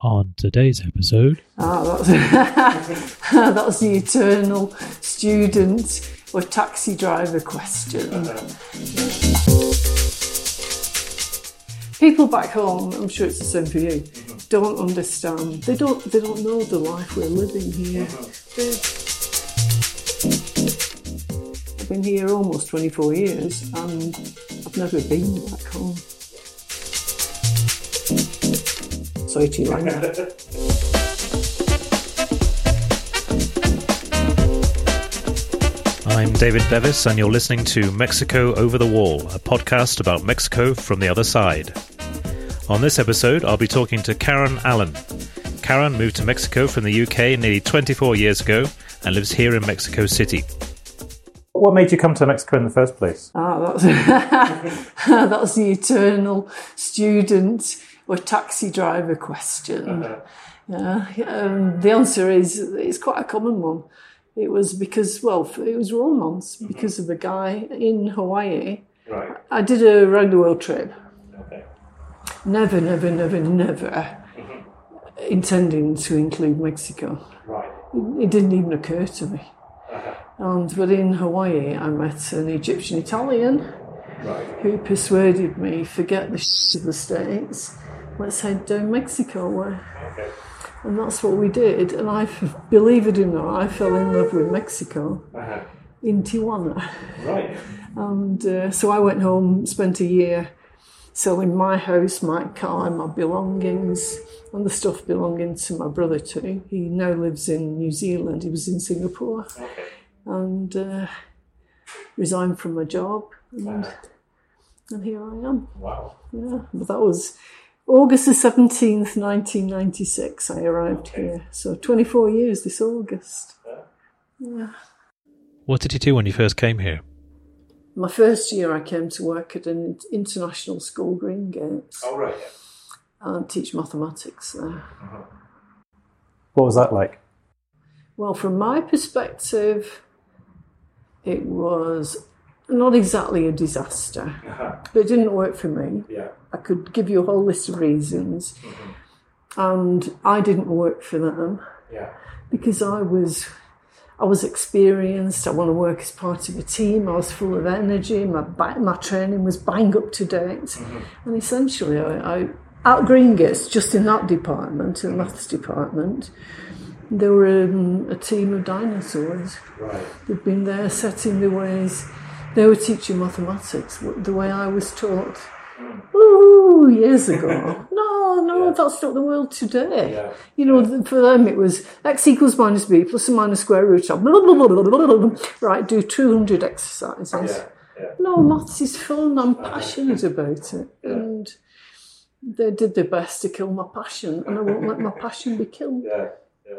On today's episode, Ah, that's, that's the eternal student or taxi driver question. People back home, I'm sure it's the same for you, don't understand. They don't. They don't know the life we're living here. I've been here almost 24 years, and I've never been back home. Sorry to you, Anna. I'm David Bevis, and you're listening to Mexico Over the Wall, a podcast about Mexico from the other side. On this episode, I'll be talking to Karen Allen. Karen moved to Mexico from the UK nearly 24 years ago and lives here in Mexico City. What made you come to Mexico in the first place? Ah, that's that's the eternal student or taxi driver question. Uh-huh. Yeah, um, the answer is it's quite a common one. It was because, well, it was romance mm-hmm. because of a guy in Hawaii. Right. I did a round the world trip. Okay. Never, never, never, never mm-hmm. intending to include Mexico. Right. It didn't even occur to me. Uh-huh. And but in Hawaii, I met an Egyptian Italian Right. who persuaded me forget the shit of the states. Let's head down Mexico way. Okay. And that's what we did. And I, believe it or not, I fell in love with Mexico Uh-huh. in Tijuana. Right. And uh, so I went home, spent a year selling my house, my car, my belongings, and the stuff belonging to my brother too. He now lives in New Zealand. He was in Singapore, Okay. and uh, resigned from my job, and, and here I am. Wow. Yeah, but that was August the seventeenth, nineteen ninety six. I arrived here, so twenty four years this August. Yeah. What did you do when you first came here? My first year, I came to work at an international school, Green Gates, Oh, right. and teach mathematics there. Mm-hmm. What was that like? Well, from my perspective, it was not exactly a disaster, uh-huh. but it didn't work for me. Yeah. I could give you a whole list of reasons, mm-hmm. and I didn't work for them Yeah. because I was. I was experienced. I want to work as part of a team. I was full of energy. My my training was bang up to date, mm-hmm. and essentially, I, I at Green Gates, just in that department, in the maths department, there were um, a team of dinosaurs. Right. They'd been there setting the ways. They were teaching mathematics the way I was taught. Ooh, years ago. No, no, Yeah. that's not the world today. Yeah. You know, th- for them it was x equals minus b plus or minus square root of. Blah, blah, blah, blah, blah, blah, blah. Right, do 200 exercises. Yeah. Yeah. No, maths is fun. I'm passionate about it. And they did their best to kill my passion, and I won't let my passion be killed. Yeah. Yeah.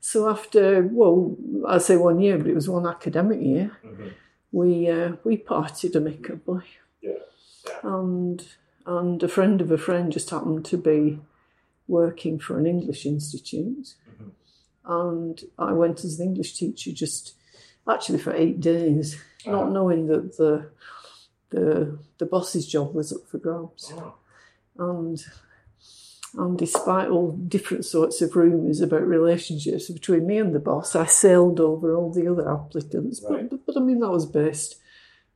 So after, well, I say one year, but it was one academic year, mm-hmm. We uh, we partied amicably, Yeah. and and a friend of a friend just happened to be working for an English institute, and I went as an English teacher just actually for eight days, not knowing that the the the boss's job was up for grabs. Oh. and and despite all different sorts of rumours about relationships between me and the boss, I sailed over all the other applicants. Right. But, but, I mean, that was based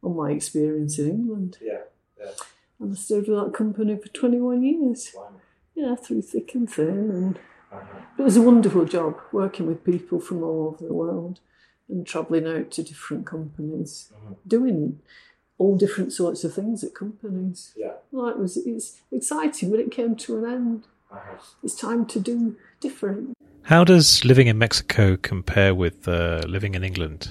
on my experience in England. Yeah. Yeah. And I stayed with that company for 21 years. Wow. Yeah, through thick and thin. And Uh-huh. it was a wonderful job working with people from all over the world and travelling out to different companies, doing all different sorts of things at companies. Yeah. Well, it was it's exciting, but it came to an end. Uh-huh. It's time to do different. How does living in Mexico compare with uh, living in England?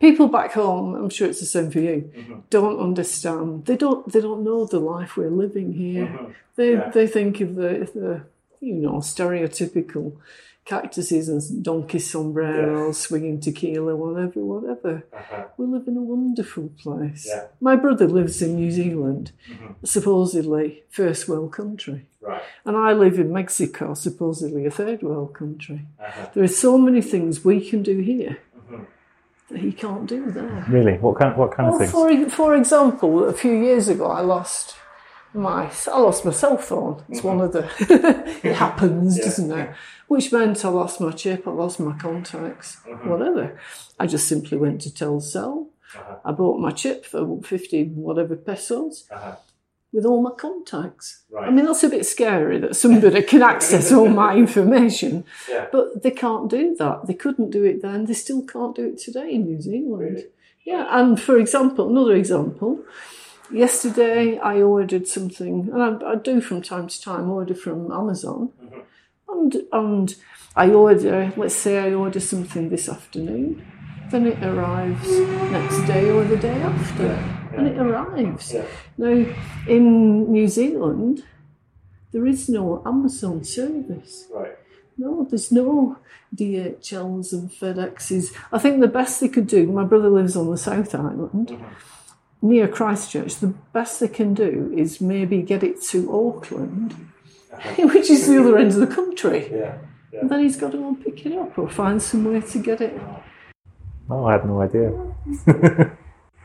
People back home, I'm sure it's the same for you, don't understand. They don't. They don't know the life we're living here. They Yeah. they think of the the you know stereotypical cactuses and donkey sombreros, swinging tequila, whatever, whatever. Uh-huh. We live in a wonderful place. Yeah. My brother lives in New Zealand, supposedly first world country. Right. And I live in Mexico, supposedly a third world country. Uh-huh. There are so many things we can do here that he can't do there. Really? What kind? What kind of Well, things? for, for example, a few years ago, I lost my I lost my cell phone. It's one of the it happens, doesn't it? Which meant I lost my chip, I lost my contacts, mm-hmm. whatever. I just simply went to Telcel. Uh-huh. I bought my chip for fifty whatever pesos uh-huh. with all my contacts. I mean, that's a bit scary that somebody can access all my information, Yeah. but they can't do that. They couldn't do it then. They still can't do it today in New Zealand. Yeah, and for example, another example. Yesterday, I ordered something, and I, I do from time to time order from Amazon, mm-hmm. and and I order. Let's say I order something this afternoon, then it arrives next day or the day after, and it arrives. Now, in New Zealand, there is no Amazon service. Right. No, there's no DHLs and FedExes. I think the best they could do, my brother lives on the South Island, mm-hmm. Near Christchurch, the best they can do is maybe get it to Auckland, uh-huh. which is the other end of the country. Yeah. And then he's got to go and pick it up or find some way to get it. Oh, I had no idea.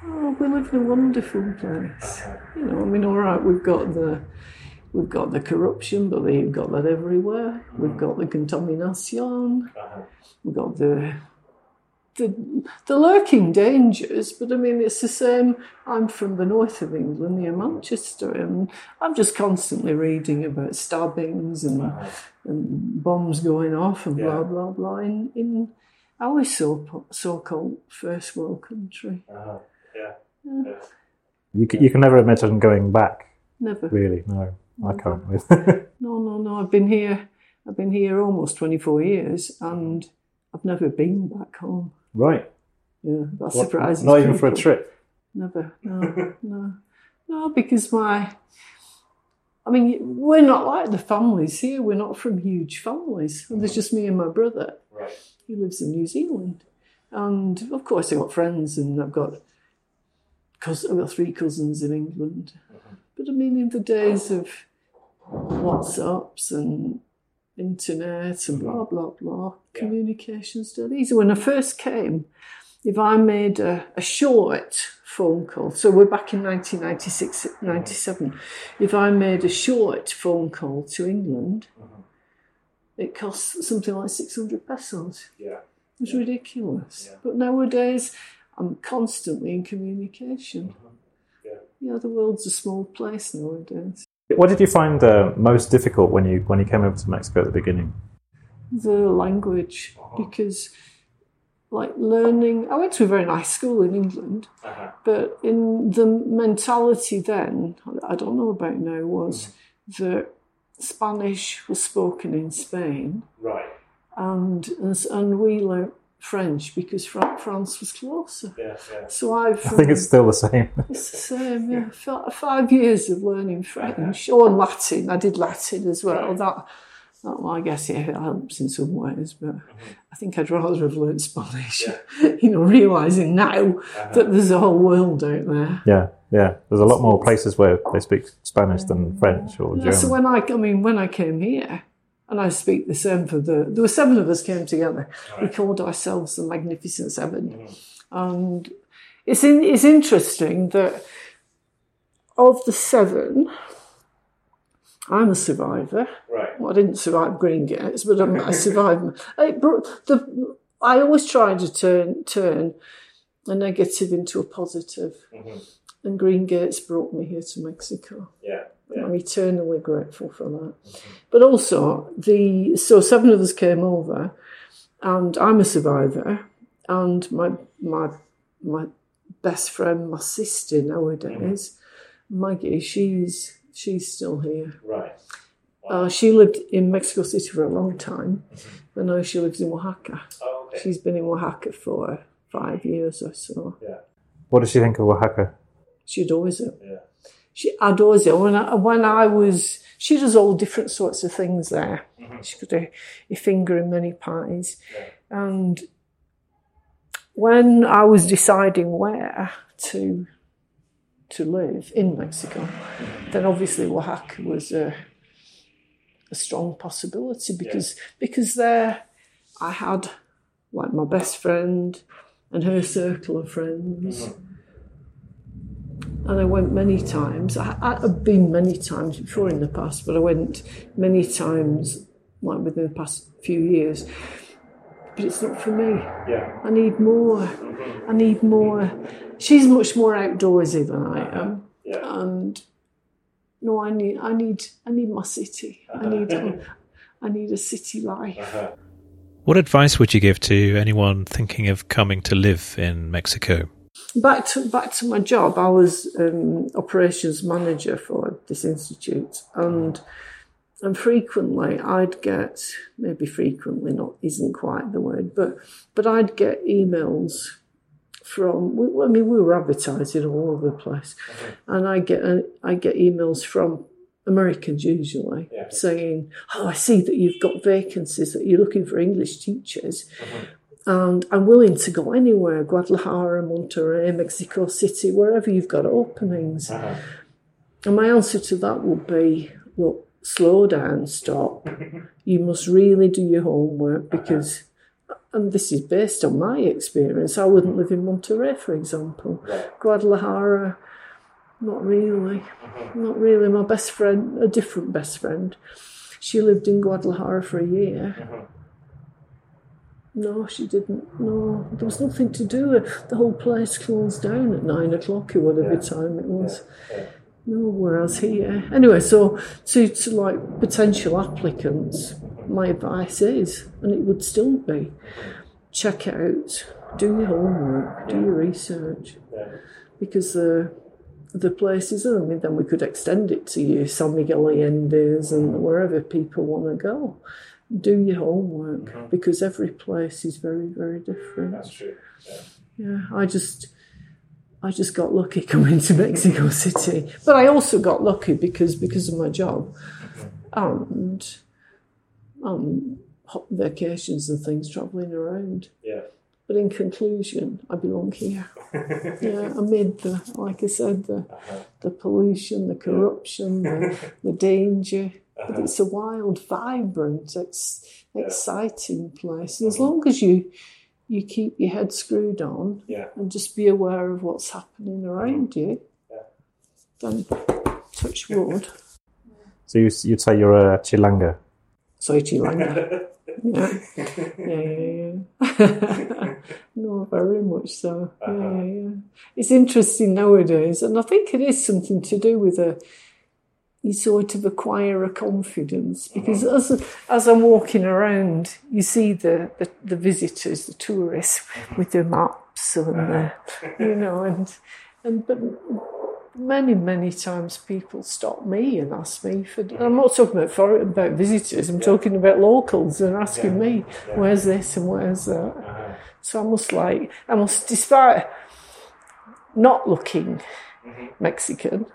Oh, we live in a wonderful place. Uh-huh. You know, I mean, all right, we've got the we've got the corruption, but they've got that everywhere. We've mm. got the contamination. Uh-huh. We've got the the the lurking dangers. But I mean, it's the same. I'm from the north of England, near Manchester, and I'm just constantly reading about stabbings and and bombs going off and blah blah blah in in our so so called first world country. Uh-huh. You can, you can never imagine going back, Never. really. No, I can't. No, no, no. I've been here. I've been here almost twenty four years, and I've never been back home. Right. Yeah, that What- surprises Not even for a trip. Never. No, no, no. Because my, I mean, we're not like the families here. We're not from huge families. And there's just me and my brother. Right. He lives in New Zealand, and of course I've got friends, and I've got, cause I've got three cousins in England. Mm-hmm. But I mean, in the days of WhatsApps and internet and blah mm-hmm. blah blah, communications studies. When I first came, if I made a, a short phone call, so we're back in 1996, mm-hmm. 97, if I made a short phone call to England, mm-hmm. it cost something like 600 pesos. Yeah. It was ridiculous. But nowadays, I'm constantly in communication. Yeah, Yeah. the world's a small place nowadays. What did you find uh, most difficult when you when you came over to Mexico at the beginning? the language uh-huh. because like learning i went to a very nice school in england uh-huh. but in the mentality then i don't know about now was mm-hmm. that spanish was spoken in spain Right. and and we learnt french because Fra- france was closer Yes. Yeah. so i've I think it's still the same. it's the same, yeah. Fi- Five years of learning French or Latin. I did Latin as well. That, that, well, I guess, yeah, it helps in some ways, but mm-hmm. I think I'd rather have learned Spanish, you know, realising now uh-huh. that there's a whole world out there. Yeah. Yeah. There's a lot more places where they speak Spanish than French or Yeah, German. so when I, I mean, when I came here, and I speak the same for the, there were seven of us came together. We called ourselves the Magnificent 7 mm-hmm. and it's in, it's interesting that of the seven, I'm a survivor. Right. Well, I didn't survive Green Gates, but I'm, I survived. It brought, the, I always try to turn turn a negative into a positive. Mm-hmm. and Green Gates brought me here to Mexico. Yeah. I'm eternally grateful for that. But also, the so seven of us came over, and I'm a survivor, and my my my best friend, my sister nowadays, Maggie, she's she's still here. Right. Uh, she lived in Mexico City for a long time, but now she lives in Oaxaca. Oh, okay. She's been in Oaxaca for five years or so. Yeah. What does she think of Oaxaca? She adores it. Yeah. She adores it. When I, when I was, she does all different sorts of things there. Mm-hmm. She got a, a finger in many pies. And when I was deciding where to to live in Mexico, then obviously Oaxaca was a, a strong possibility because because there I had like my best friend and her circle of friends mm-hmm. And I went many times. I, I've been many times before in the past, but I went many times, like within the past few years. But it's not for me. Yeah. I need more. Mm-hmm. I need more. She's much more outdoorsy than I uh-huh. am, Yeah. and no, I need, I need, I need my city. I uh-huh. need, I need a city life. Uh-huh. What advice would you give to anyone thinking of coming to live in Mexico? Back to back to my job. I was um, operations manager for this institute, and and frequently I'd get maybe frequently not isn't quite the word, but but I'd get emails from. I mean, we were advertising all over the place, mm-hmm. and I get uh, I get emails from Americans usually Yeah. saying, "Oh, I see that you've got vacancies that you're looking for English teachers." Mm-hmm. And I'm willing to go anywhere Guadalajara, Monterrey, Mexico City, wherever you've got openings. Uh-huh. And my answer to that would be look, slow down, stop. you must really do your homework uh-huh. because, and this is based on my experience, I wouldn't live in Monterrey, for example. Guadalajara, not really. Uh-huh. Not really. My best friend, a different best friend, she lived in Guadalajara for a year. No, she didn't. No, there was nothing to do. The whole place closed down at nine o'clock or whatever time it was. No, whereas here. Anyway, so to, to like potential applicants, my advice is, and it would still be, check out, do your homework, do your research, because the the places, I mean, then we could extend it to you, San Miguel Allende's and wherever people want to go. Do your homework because every place is very, very different. That's true. Yeah, I just, I just got lucky coming to Mexico City, but I also got lucky because because of my job, and um, hot vacations and things traveling around. Yeah. But in conclusion, I belong here. yeah, amid the, like I said, the uh-huh. the pollution, the corruption, the, the danger. But uh-huh. it's a wild, vibrant, ex, exciting place. And as uh-huh. long as you you keep your head screwed on Yeah. and just be aware of what's happening around you, yeah. then touch wood. So you, you'd say you're a Chilanga. Sorry, chilanga. Yeah. Yeah, yeah, yeah. no, very much so. Yeah, uh-huh. yeah, yeah. It's interesting nowadays, and I think it is something to do with a you sort of acquire a confidence mm-hmm. because as as I'm walking around, you see the, the, the visitors, the tourists mm-hmm. with their maps and the, uh-huh. you know, and and but many many times people stop me and ask me for. Mm. I'm not talking about for, about visitors. I'm talking about locals and asking me where's this and where's that. Uh-huh. So I must like I must, despite not looking mm-hmm. Mexican,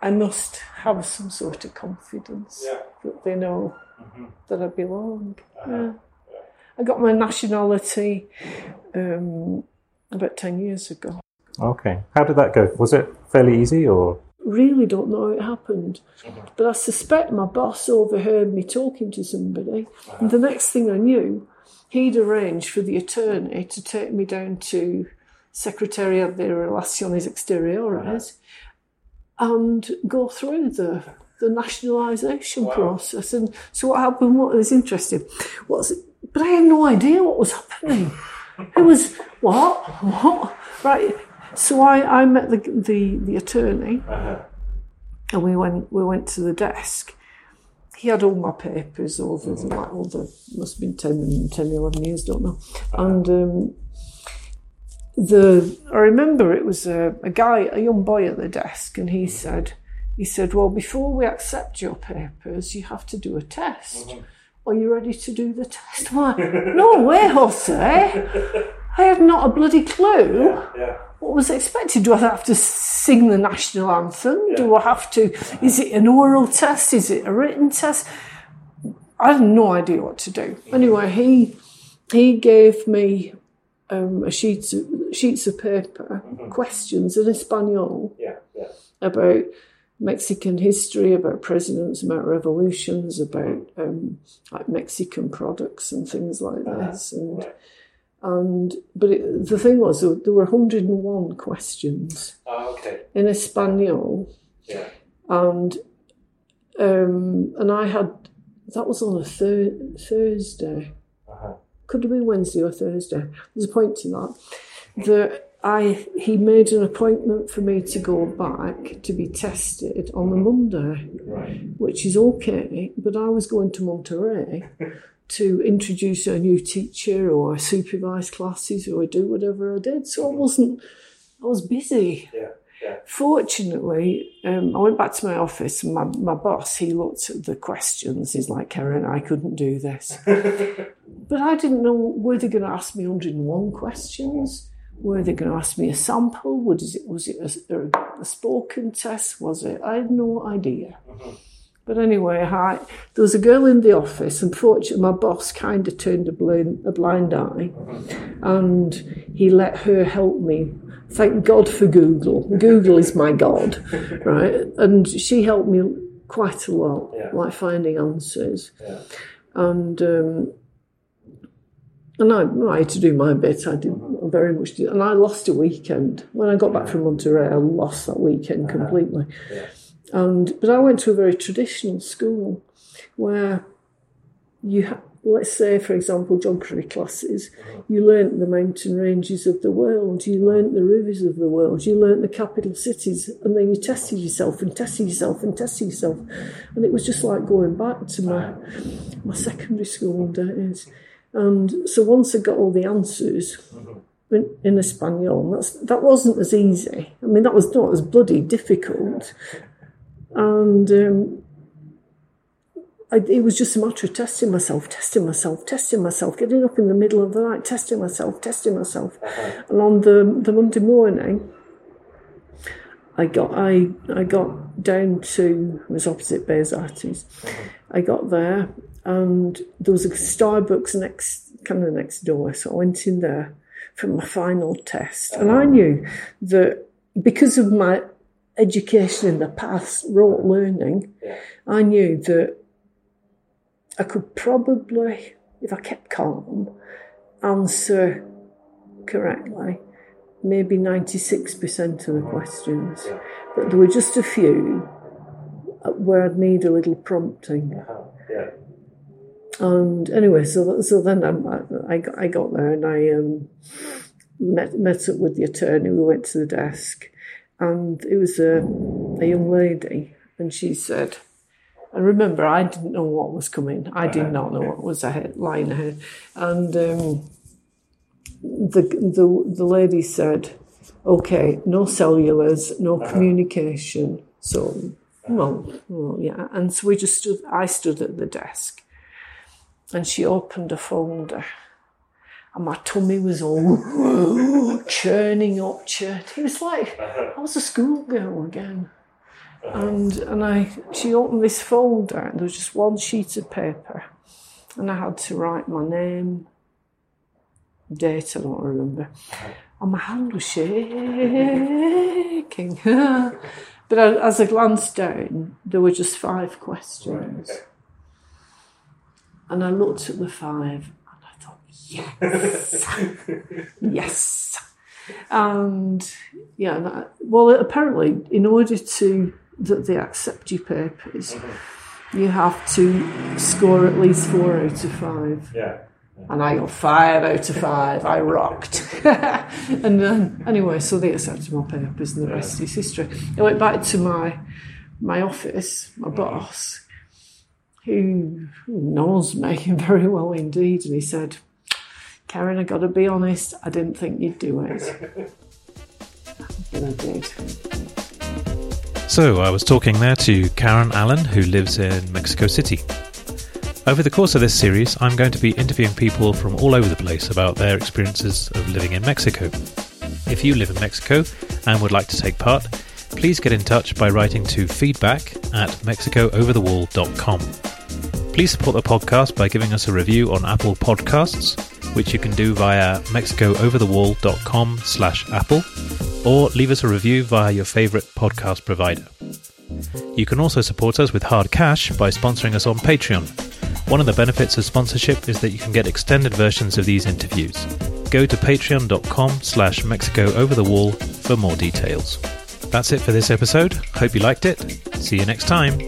I must have some sort of confidence that they know mm-hmm. that I belong. Uh-huh. Yeah. I got my nationality um, about 10 years ago. Okay. How did that go? Was it fairly easy or? Really don't know how it happened, but I suspect my boss overheard me talking to somebody, and the next thing I knew, he'd arranged for the attorney to take me down to Secretariat de Relaciones Exteriores and go through the the nationalisation process. And so what happened? What was interesting was, but I had no idea what was happening. It was what what right. So I, I met the the the attorney, and we went we went to the desk. He had all my papers over the mm-hmm. like all the must have been 10, 10 11 years, don't know. And um, the I remember it was a, a guy, a young boy at the desk, and he mm-hmm. said, he said, well, before we accept your papers, you have to do a test. Mm-hmm. Are you ready to do the test? Like, no way, Jose. I have not a bloody clue. What was expected? Do I have to sing the national anthem? Do I have to? Is it an oral test? Is it a written test? I have no idea what to do. Anyway, he he gave me um, a sheets of, sheets of paper, questions in Espanol Yeah. Yeah. about Mexican history, about presidents, about revolutions, about um, like Mexican products and things like this. And And but it, the thing was, there were 101 questions Oh, okay. in Espanol, Yeah. and um, and I had that was on a thir- Thursday. Uh-huh. Could have been Wednesday or Thursday. There's a point to that. That I he made an appointment for me to go back to be tested on the Monday, Right. which is okay. But I was going to Monterrey to introduce a new teacher or supervise classes or do whatever I did. So I wasn't. I was busy. Yeah. Yeah. Fortunately, um, I went back to my office and my, my boss, he looked at the questions. He's like, Karen, I couldn't do this. but I didn't know, were they going to ask me 101 questions? Were they going to ask me a sample? Was it, was it a, a, a spoken test? Was it? I had no idea. But anyway, I, there was a girl in the office. Unfortunately, my boss kind of turned a blind, a blind eye and he let her help me. Thank God for Google. Google is my God, right? And she helped me quite a lot, Yeah. like finding answers. Yeah. And um, and I, I had to do my bit. I did I very much, did, and I lost a weekend when I got back from Monterrey. I lost that weekend uh-huh. completely. Yeah. And but I went to a very traditional school where you, ha- let's say, for example, geography classes. Uh-huh. You learnt the mountain ranges of the world. You uh-huh. learnt the rivers of the world. You learnt the capital cities, and then you tested yourself and tested yourself and tested yourself, and it was just like going back to my my secondary school days. And so once I got all the answers in, in Espanol, that's, that wasn't as easy. I mean, that was not as bloody difficult. And um, I, it was just a matter of testing myself, testing myself, testing myself, getting up in the middle of the night, testing myself, testing myself. And on the, the Monday morning, I got I I got down to it was opposite Bears. I got there and there was a Starbucks next kind of next door, so I went in there for my final test, and I knew that because of my education in the past, rote learning, I knew that I could probably, if I kept calm, answer correctly maybe 96% of the questions. But there were just a few where I'd need a little prompting. Uh-huh. Yeah. And anyway, so so then I, I, got, I got there and I um, met, met up with the attorney. We went to the desk and it was a, a young lady and she said, and remember, I didn't know what was coming. I did not know what was ahead, lying ahead. And um, the, the, the lady said, okay, no cellulars, no communication. So, well, well, yeah. And so we just stood, I stood at the desk and she opened a folder. And my tummy was all churning up, churning. It was like I was a schoolgirl again. And and I she opened this folder and there was just one sheet of paper. And I had to write my name, date, I don't remember. And my hand was shaking. but as I glanced down, there were just five questions. And I looked at the five and I thought, yes, yes. And yeah, I- well, apparently, in order to that they accept your papers, mm-hmm. you have to score at least four out of five. Yeah. And I got five out of five. I rocked. and then, anyway, so they accepted my papers, and the rest is history. I went back to my my office, my mm-hmm. boss, who who knows me very well indeed, and he said, "Karen, I got to be honest. I didn't think you'd do it." But I did. So, I was talking there to Karen Allen, who lives in Mexico City. Over the course of this series, I'm going to be interviewing people from all over the place about their experiences of living in Mexico. If you live in Mexico and would like to take part, please get in touch by writing to feedback at mexicooverthewall.com. Please support the podcast by giving us a review on Apple Podcasts, which you can do via mexicooverthewall.com slash apple, or leave us a review via your favourite podcast provider. You can also support us with hard cash by sponsoring us on Patreon. One of the benefits of sponsorship is that you can get extended versions of these interviews. go to patreon.com slash Mexico over the wall for more details. That's it for this episode. Hope you liked it. See you next time.